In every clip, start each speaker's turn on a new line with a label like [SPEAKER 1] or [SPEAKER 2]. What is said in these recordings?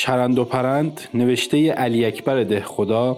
[SPEAKER 1] چرند و پرند نوشته علی اکبر ده خدا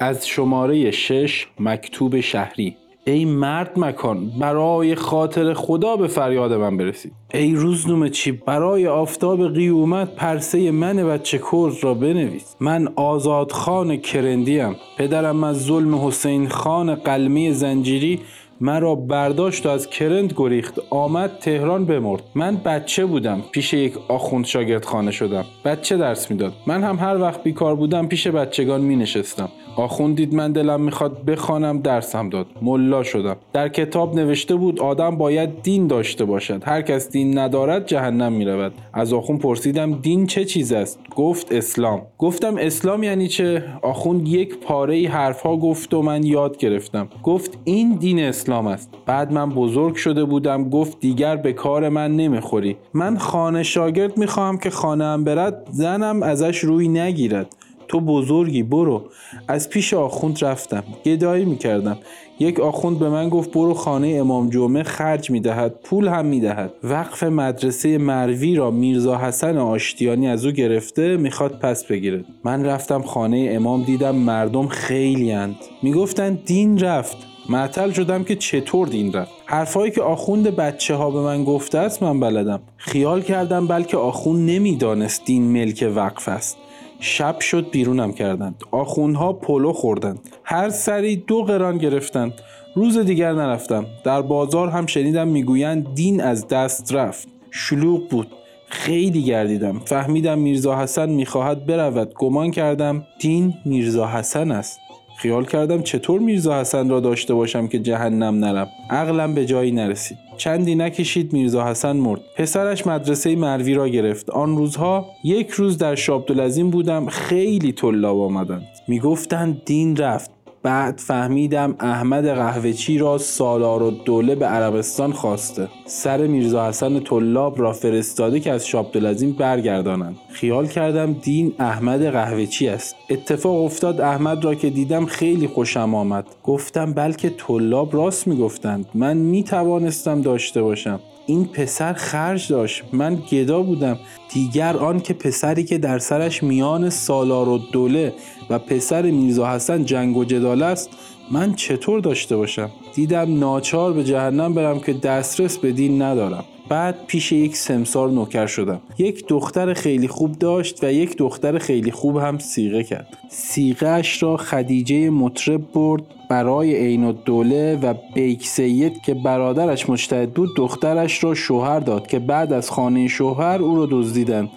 [SPEAKER 1] از شماره شش مکتوب شهری. ای مرد مکان برای خاطر خدا به فریاد من برسید ای روزنومه چی برای آفتاب قیومت پرسه من بچه کرد را بنویس. من آزاد خان کرندیم پدرم از ظلم حسین خان قلمی زنجیری مرا برداشت و از کرند گریخت. آمد تهران بمرد. من بچه بودم. پیش یک آخوند شاگرد خانه شدم. بچه درس می‌داد. من هم هر وقت بیکار بودم پیش بچگان می نشستم آخوند دید من دلم می‌خواد بخوانم درسم داد. ملا شدم. در کتاب نوشته بود آدم باید دین داشته باشد. هر کس دین ندارد جهنم می‌رود. از آخوند پرسیدم دین چه چیز است؟ گفت اسلام. گفتم اسلام یعنی چه؟ آخوند یک پاره ای حرفها گفت و من یاد گرفتم. گفت این دین اسلام است. بعد من بزرگ شده بودم گفت دیگر به کار من نمی‌خوری. من خانه شاگرد می‌خواهم که خانه هم برد زنم ازش روی نگیرد. تو بزرگی برو. از پیش آخوند رفتم گدایی می‌کردم. یک آخوند به من گفت برو خانه امام جمعه خرج می‌دهد پول هم می‌دهد. وقف مدرسه مروی را میرزا حسن آشتیانی از او گرفته می‌خواد پس بگیرد من رفتم خانه امام دیدم مردم خیلی اند می‌گفتند دین رفت. معطل شدم که چطور دین رفت. حرفهایی که آخوند بچه ها به من گفته است من بلدم. خیال کردم بلکه آخوند نمی‌دانست دین ملک وقف است. شب شد بیرونم کردند. آخوندها پلو خوردند. هر سری دو قران گرفتند. روز دیگر نرفتم. در بازار هم شنیدم می‌گویند دین از دست رفت. شلوغ بود. خیلی گردیدم. فهمیدم میرزا حسن می‌خواهد برود. گمان کردم دین میرزا حسن است. خیال کردم چطور میرزا حسن را داشته باشم که جهنم نرم. عقلم به جایی نرسید. چندی نکشید میرزا حسن مرد. پسرش مدرسه مروی را گرفت. آن روزها یک روز در شابدالعظیم بودم. خیلی طلاب آمدند. می‌گفتند دین رفت. بعد فهمیدم احمد قهوهچی را سالار و دوله به عربستان خواسته. سر میرزا حسن طلاب را فرستاده که از شابدالعظیم برگردانند. خیال کردم دین احمد قهوهچی است. اتفاق افتاد احمد را که دیدم خیلی خوشم آمد. گفتم بلکه طلاب راست می‌گفتند. من می‌توانستم داشته باشم. این پسر خرج داشت. من گدا بودم. دیگر آن که پسری که در سرش میان سالار و دوله و پسر میرزا حسن جنگ و جدال است من چطور داشته باشم؟ دیدم ناچار به جهنم برم که دسترس به دین ندارم. بعد پیش یک سمسار نوکر شدم. یک دختر خیلی خوب داشت و یک دختر خیلی خوب هم سیغه کرد. سیغه اش را خدیجه مطرب برد برای عین الدوله و بیک سید که برادرش مجتهد بود دخترش را شوهر داد که بعد از خانه شوهر او را دزدیدند.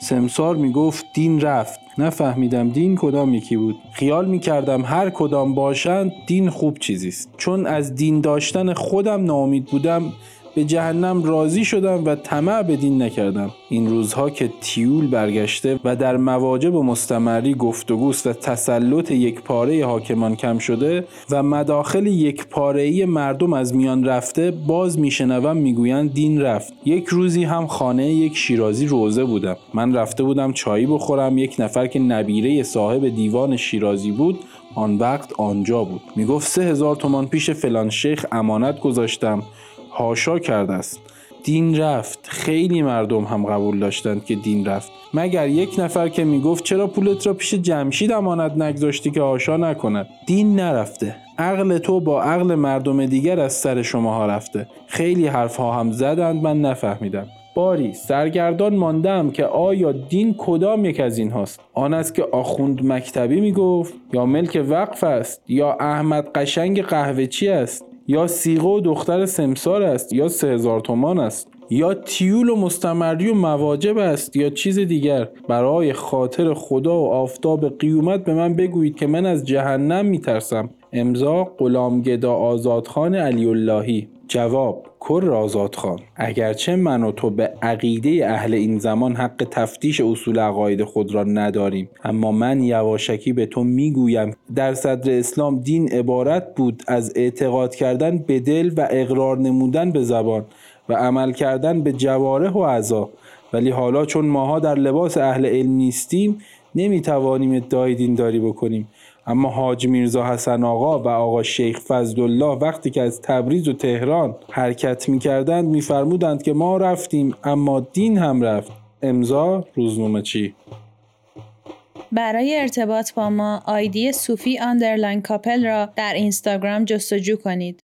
[SPEAKER 1] سمسار می‌گفت دین رفت. نفهمیدم دین کدام یکی بود. خیال می‌کردم هر کدام باشند دین خوب چیزی است چون از دین داشتن خودم ناامید بودم به جهنم راضی شدم و طمع به دین نکردم. این روزها که تیول برگشته و در مواجب و مستمری گفتگوست و تسلط یک پاره حاکمان کم شده و مداخل یک پاره مردم از میان رفته باز میشنوم می‌گویند دین رفت. یک روزی هم خانه یک شیرازی روزه بودم. من رفته بودم چایی بخورم. یک نفر که نبیره صاحب دیوان شیرازی بود آن وقت آنجا بود. می‌گفت سه هزار تومان پیش فلان شیخ امانت گذاشتم. هاشا کرده است. دین رفت. خیلی مردم هم قبول داشتند که دین رفت. مگر یک نفر که می‌گفت چرا پولت را پیش جمشید امانت نگذاشتی که هاشا نکند؟ دین نرفته. عقل تو با عقل مردم دیگر از سر شماها رفته. خیلی حرفها هم زدند من نفهمیدم. باری سرگردان ماندم که آیا دین کدام یک از این هاست آن است که آخوند مکتبی می‌گفت یا ملک وقف است یا احمد قشنگ قهوه چی است؟ یا سیغه و دختر سمسار است یا سه هزار تومان است یا تیول و مستمری و مواجب است یا چیز دیگر. برای خاطر خدا و آفتاب قیومت به من بگویید که من از جهنم میترسم. امضا غلامگدا آزادخان علی اللهی جواب کر آزاد خان اگرچه من و تو به عقیده اهل این زمان حق تفتیش اصول عقاید خود را نداریم اما من یواشکی به تو می‌گویم در صدر اسلام دین عبارت بود از اعتقاد کردن به دل و اقرار نمودن به زبان و عمل کردن به جوارح و اعضا ولی حالا چون ماها در لباس اهل علم نیستیم نمی‌توانیم ادعای دینداری بکنیم. اما حاج میرزا حسن آقا و آقا شیخ فضل‌الله وقتی که از تبریز و تهران حرکت می‌کردند میفرمودند که ما رفتیم اما دین هم رفت. امضا روزنامه چی؟
[SPEAKER 2] برای ارتباط با ما آیدی صوفی underline couple را در اینستاگرام جستجو کنید.